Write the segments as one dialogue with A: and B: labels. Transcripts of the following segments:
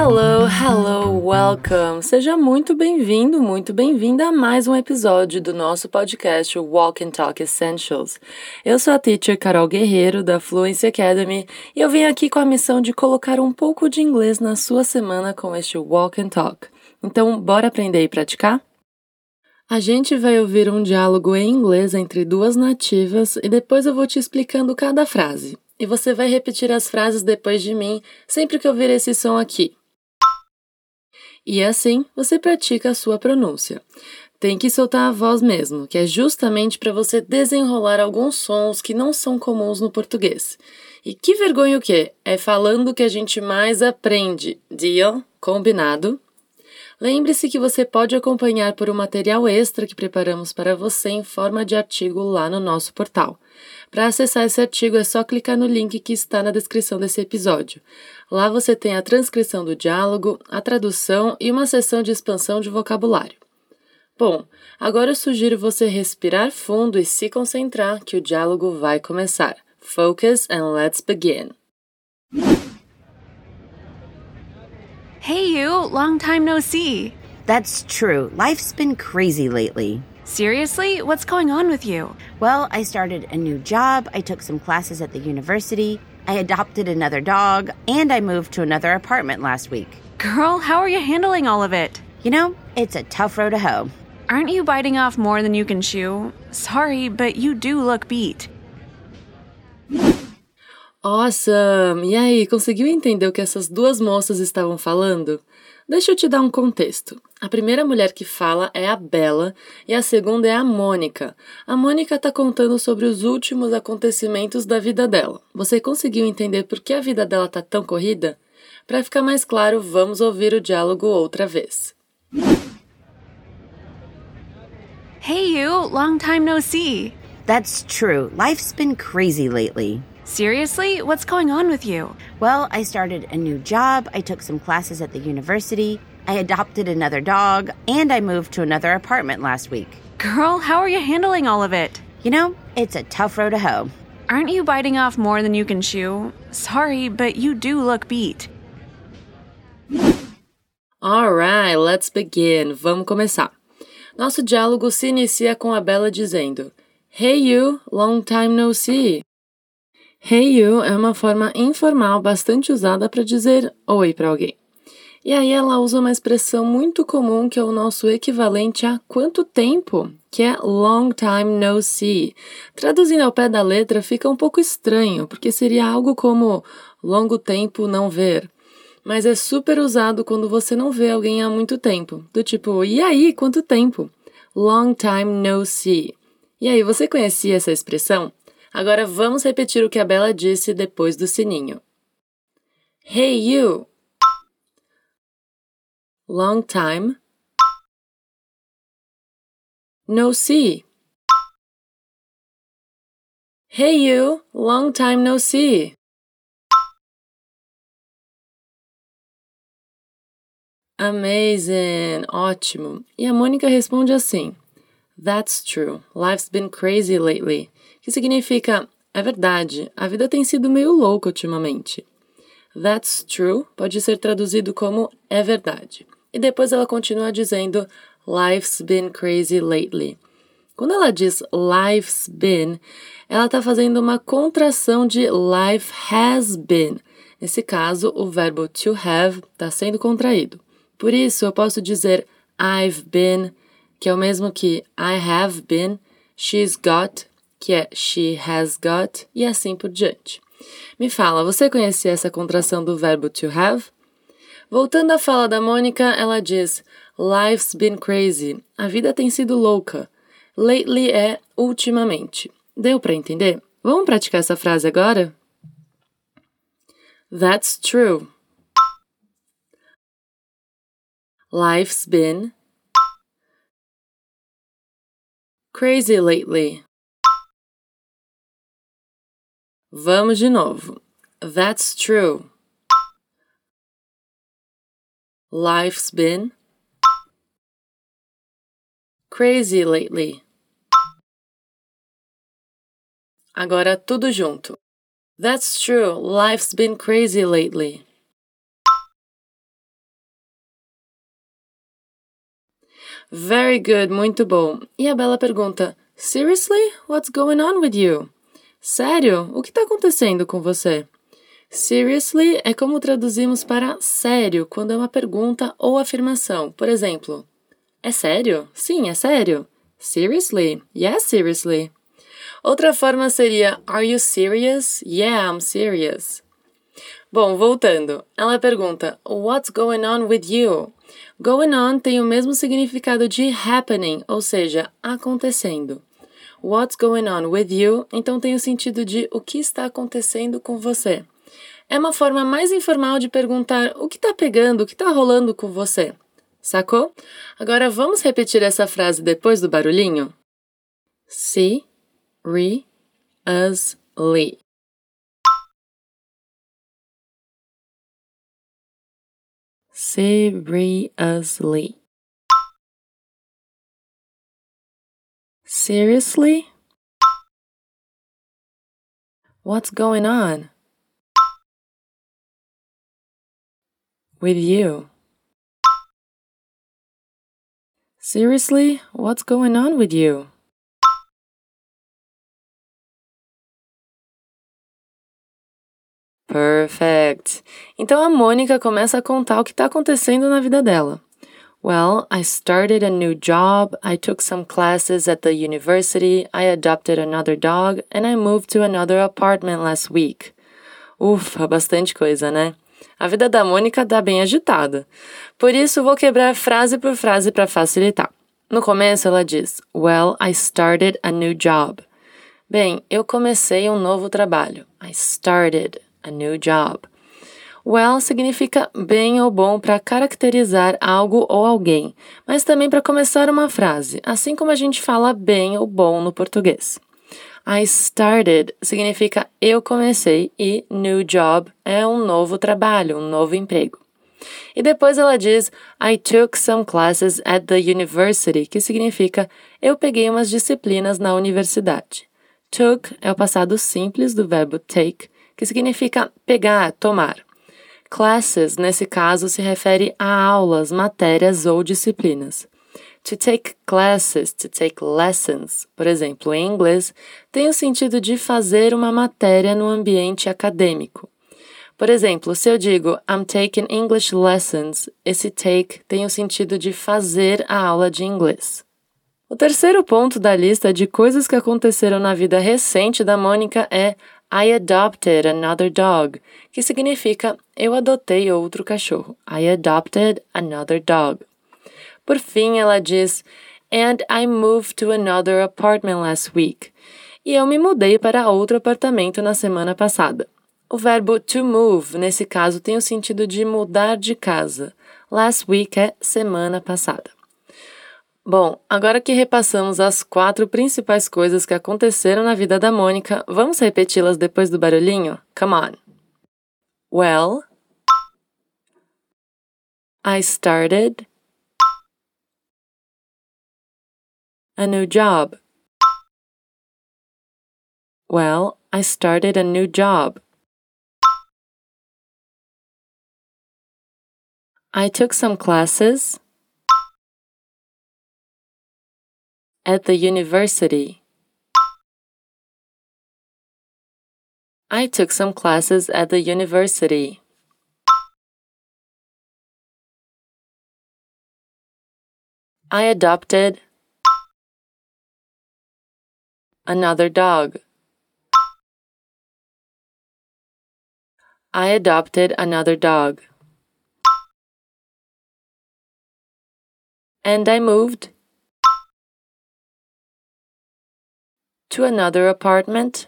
A: Hello, hello, welcome! Seja muito bem-vindo, muito bem-vinda a mais um episódio do nosso podcast Walk and Talk Essentials. Eu sou a teacher Carol Guerreiro da Fluency Academy e eu vim aqui com a missão de colocar um pouco de inglês na sua semana com este Walk and Talk. Então, bora aprender e praticar? A gente vai ouvir um diálogo em inglês entre duas nativas e depois eu vou te explicando cada frase. E você vai repetir as frases depois de mim sempre que ouvir esse som aqui. E assim você pratica a sua pronúncia. Tem que soltar a voz mesmo, que é justamente para você desenrolar alguns sons que não são comuns no português. E que vergonha o quê? É falando que a gente mais aprende. Deal? Combinado? Lembre-se que você pode acompanhar por um material extra que preparamos para você em forma de artigo lá no nosso portal. Para acessar esse artigo é só clicar no link que está na descrição desse episódio. Lá você tem a transcrição do diálogo, a tradução e uma sessão de expansão de vocabulário. Bom, agora eu sugiro você respirar fundo e se concentrar que o diálogo vai começar. Focus and let's begin.
B: Hey, you, long time no see.
C: That's true. Life's been crazy lately.
B: Seriously? What's going on with you?
C: Well, I started a new job, I took some classes at the university, I adopted another dog, and I moved to another apartment last week.
B: Girl, how are you handling all of it?
C: You know, it's a tough road to hoe.
B: Aren't you biting off more than you can chew? Sorry, but you do look beat.
A: Awesome! E aí, conseguiu entender o que essas duas moças estavam falando? Deixa eu te dar um contexto. A primeira mulher que fala é a Bela e a segunda é a Mônica. A Mônica está contando sobre os últimos acontecimentos da vida dela. Você conseguiu entender por que a vida dela está tão corrida? Para ficar mais claro, vamos ouvir o diálogo outra vez.
B: Hey, you, long time no see.
C: That's true. Life's been crazy lately.
B: Seriously? What's going on with you?
C: Well, I started a new job, I took some classes at the university, I adopted another dog, and I moved to another apartment last week.
B: Girl, how are you handling all of it?
C: You know, it's a tough road to hoe.
B: Aren't you biting off more than you can chew? Sorry, but you do look beat.
A: Alright, let's begin. Vamos começar. Nosso diálogo se inicia com a Bela dizendo: Hey you, long time no see. Hey you é uma forma informal bastante usada para dizer oi para alguém. E aí ela usa uma expressão muito comum que é o nosso equivalente a quanto tempo, que é long time no see. Traduzindo ao pé da letra fica um pouco estranho, porque seria algo como longo tempo não ver. Mas é super usado quando você não vê alguém há muito tempo, do tipo, e aí, quanto tempo? Long time no see. E aí, você conhecia essa expressão? Agora vamos repetir o que a Bela disse depois do sininho. Hey you! Long time. No see. Hey you! Long time no see. Amazing! Ótimo! E a Mônica responde assim: That's true. Life's been crazy lately. Que significa: É verdade, a vida tem sido meio louca ultimamente. That's true pode ser traduzido como é verdade. E depois ela continua dizendo Life's been crazy lately. Quando ela diz life's been, ela está fazendo uma contração de life has been. Nesse caso, o verbo to have está sendo contraído. Por isso, eu posso dizer I've been, que é o mesmo que I have been, she's got, que é she has got, e assim por diante. Me fala, você conhecia essa contração do verbo to have? Voltando à fala da Mônica, ela diz: Life's been crazy. A vida tem sido louca. Lately é ultimamente. Deu para entender? Vamos praticar essa frase agora? That's true. Life's been crazy lately. Vamos de novo. That's true. Life's been crazy lately. Agora tudo junto. That's true. Life's been crazy lately. Very good, muito bom. E a bela pergunta: Seriously? What's going on with you? Sério? O que está acontecendo com você? Seriously é como traduzimos para sério quando é uma pergunta ou afirmação. Por exemplo, é sério? Sim, é sério. Seriously? Yes, seriously. Outra forma seria Are you serious? Yeah, I'm serious. Bom, voltando. Ela pergunta What's going on with you? Going on tem o mesmo significado de happening, ou seja, acontecendo. What's going on with you? Então tem o sentido de o que está acontecendo com você. É uma forma mais informal de perguntar o que está pegando, o que está rolando com você. Sacou? Agora vamos repetir essa frase depois do barulhinho? Se, re, us. Seriously. Seriously? What's going on? With you. Seriously? What's going on with you? Perfect. Então a Mônica começa a contar o que está acontecendo na vida dela. Well, I started a new job, I took some classes at the university, I adopted another dog, and I moved to another apartment last week. Ufa, bastante coisa, né? A vida da Mônica tá bem agitada. Por isso, vou quebrar frase por frase para facilitar. No começo, ela diz: Well, I started a new job. Bem, eu comecei um novo trabalho. I started a new job. Well significa bem ou bom para caracterizar algo ou alguém, mas também para começar uma frase, assim como a gente fala bem ou bom no português. I started significa eu comecei e new job é um novo trabalho, um novo emprego. E depois ela diz I took some classes at the university, que significa eu peguei umas disciplinas na universidade. Took é o passado simples do verbo take que significa pegar, tomar. Classes, nesse caso, se refere a aulas, matérias ou disciplinas. To take classes, to take lessons, por exemplo, em inglês, tem o sentido de fazer uma matéria no ambiente acadêmico. Por exemplo, se eu digo I'm taking English lessons, esse take tem o sentido de fazer a aula de inglês. O terceiro ponto da lista de coisas que aconteceram na vida recente da Mônica é I adopted another dog, que significa eu adotei outro cachorro. I adopted another dog. Por fim, ela diz And I moved to another apartment last week. E eu me mudei para outro apartamento na semana passada. O verbo to move, nesse caso, tem o sentido de mudar de casa. Last week é semana passada. Bom, agora que repassamos as quatro principais coisas que aconteceram na vida da Mônica, vamos repeti-las depois do barulhinho? Come on. Well, I started a new job. Well, I started a new job. I took some classes. At the university. I took some classes at the university. I adopted another dog. I adopted another dog. And I moved to another apartment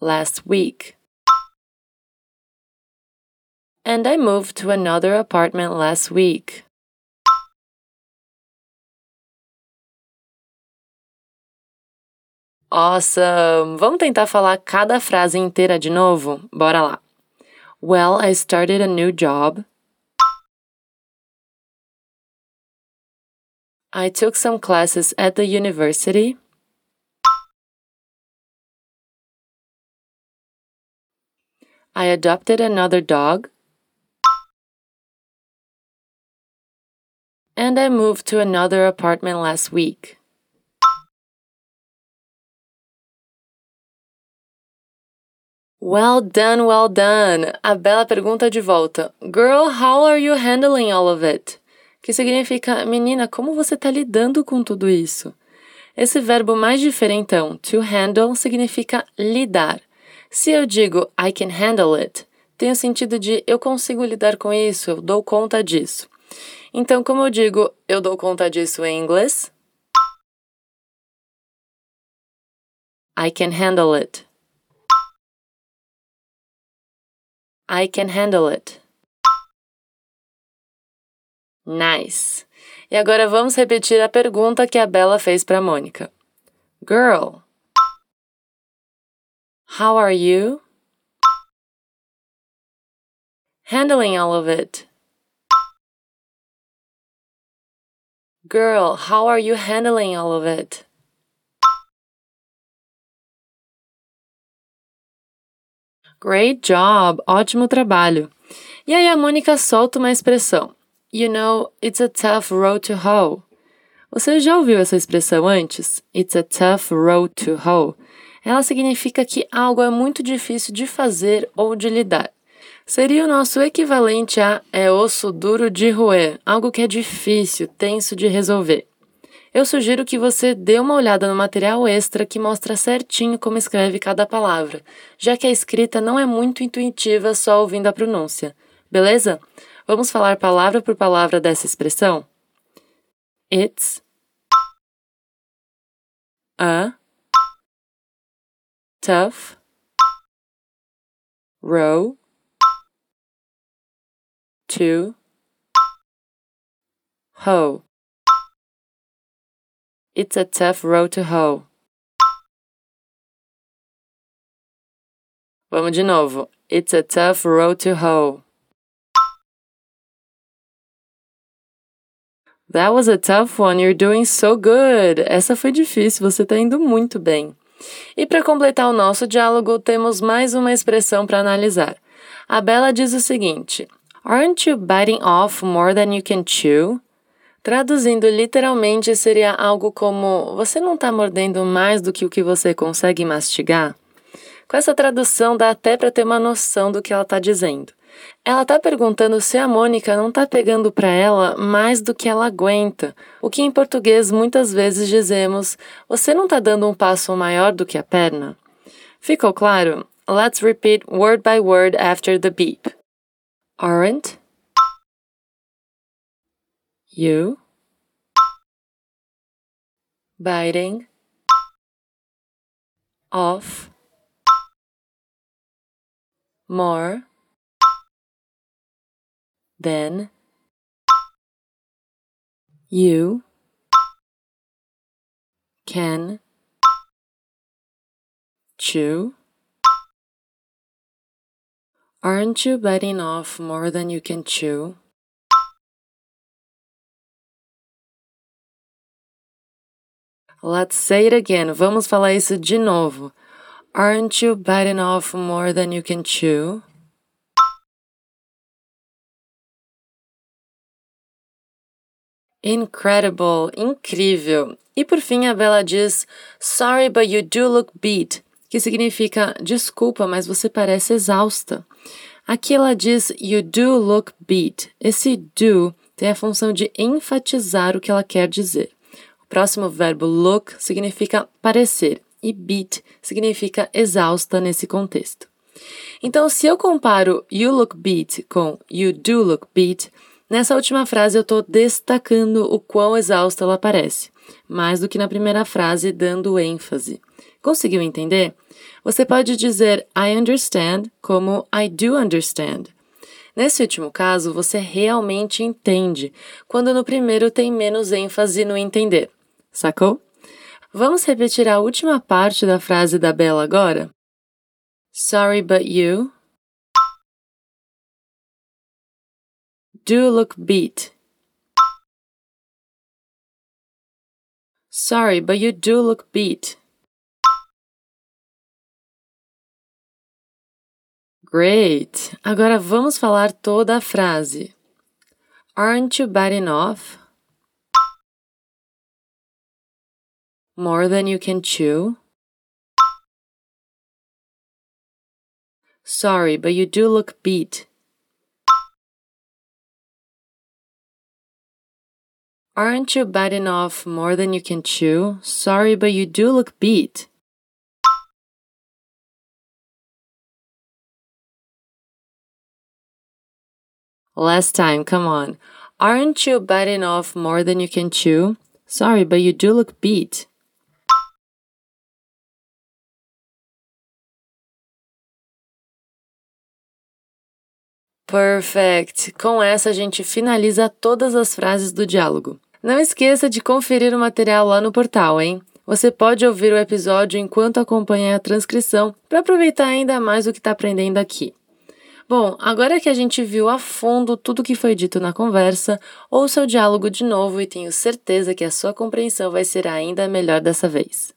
A: last week. And I moved to another apartment last week. Awesome! Vamos tentar falar cada frase inteira de novo? Bora lá. Well, I started a new job. I took some classes at the university. I adopted another dog. And I moved to another apartment last week. Well done, well done. A Bela pergunta de volta: Girl, how are you handling all of it? Que significa, menina, como você está lidando com tudo isso? Esse verbo mais diferentão, to handle, significa lidar. Se eu digo I can handle it, tem o sentido de eu consigo lidar com isso, eu dou conta disso. Então, como eu digo eu dou conta disso em inglês? I can handle it. I can handle it. Nice. E agora vamos repetir a pergunta que a Bella fez para Mônica. Girl, how are you? Handling all of it. Girl, how are you handling all of it? Great job! Ótimo trabalho! E aí a Mônica solta uma expressão. You know, it's a tough road to hoe. Você já ouviu essa expressão antes? It's a tough road to hoe. Ela significa que algo é muito difícil de fazer ou de lidar. Seria o nosso equivalente a é osso duro de roer, algo que é difícil, tenso de resolver. Eu sugiro que você dê uma olhada no material extra que mostra certinho como escreve cada palavra, já que a escrita não é muito intuitiva só ouvindo a pronúncia. Beleza? Vamos falar palavra por palavra dessa expressão? It's a tough row to hoe. It's a tough row to hoe. Vamos de novo. It's a tough row to hoe. That was a tough one. You're doing so good. Essa foi difícil, você está indo muito bem. E para completar o nosso diálogo, temos mais uma expressão para analisar. A Bella diz o seguinte: Aren't you biting off more than you can chew? Traduzindo literalmente, seria algo como: Você não está mordendo mais do que o que você consegue mastigar? Com essa tradução, dá até para ter uma noção do que ela está dizendo. Ela tá perguntando se a Mônica não tá pegando para ela mais do que ela aguenta, o que em português muitas vezes dizemos: você não tá dando um passo maior do que a perna? Ficou claro? Let's repeat word by word after the beep. Aren't you biting off more then you can chew. Aren't you biting off more than you can chew? Let's say it again. Vamos falar isso de novo. Aren't you biting off more than you can chew? Incredible, incrível. E por fim a Bella diz Sorry, but you do look beat, que significa desculpa, mas você parece exausta. Aqui ela diz You do look beat. Esse do tem a função de enfatizar o que ela quer dizer. O próximo verbo look significa parecer e beat significa exausta nesse contexto. Então, se eu comparo you look beat com you do look beat, Nessa última frase eu estou destacando o quão exausta ela parece, mais do que na primeira frase dando ênfase. Conseguiu entender? Você pode dizer I understand como I do understand. Nesse último caso, você realmente entende, quando no primeiro tem menos ênfase no entender. Sacou? Vamos repetir a última parte da frase da Bella agora? Sorry, but you do look beat. Sorry, but you do look beat. Great! Agora vamos falar toda a frase. Aren't you bad enough? More than you can chew? Sorry, but you do look beat. Aren't you biting off more than you can chew? Sorry, but you do look beat. Last time, come on. Aren't you biting off more than you can chew? Sorry, but you do look beat. Perfect! Com essa a gente finaliza todas as frases do diálogo. Não esqueça de conferir o material lá no portal, hein? Você pode ouvir o episódio enquanto acompanha a transcrição para aproveitar ainda mais o que está aprendendo aqui. Bom, agora que a gente viu a fundo tudo que foi dito na conversa, ouça o diálogo de novo e tenho certeza que a sua compreensão vai ser ainda melhor dessa vez.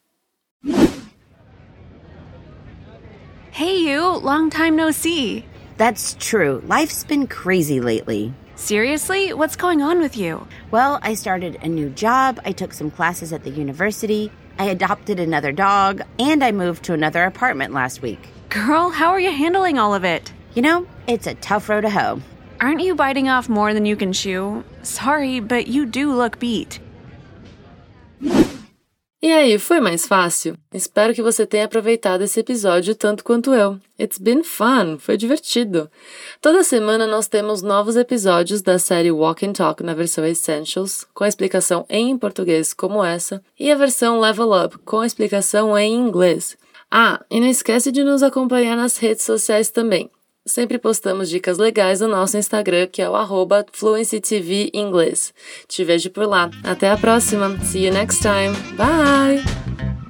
B: Hey, you, long time no see.
C: That's true. Life's been crazy lately.
B: Seriously? What's going on with you?
C: Well, I started a new job, I took some classes at the university, I adopted another dog, and I moved to another apartment last week.
B: Girl, how are you handling all of it?
C: You know, it's a tough road to hoe.
B: Aren't you biting off more than you can chew? Sorry, but you do look beat.
A: E aí, foi mais fácil? Espero que você tenha aproveitado esse episódio tanto quanto eu. It's been fun, foi divertido. Toda semana nós temos novos episódios da série Walk and Talk na versão Essentials, com a explicação em português como essa, e a versão Level Up, com a explicação em inglês. Ah, e não esquece de nos acompanhar nas redes sociais também. Sempre postamos dicas legais no nosso Instagram, que é o arroba FluencyTV Inglês. Te vejo por lá. Até a próxima. See you next time. Bye!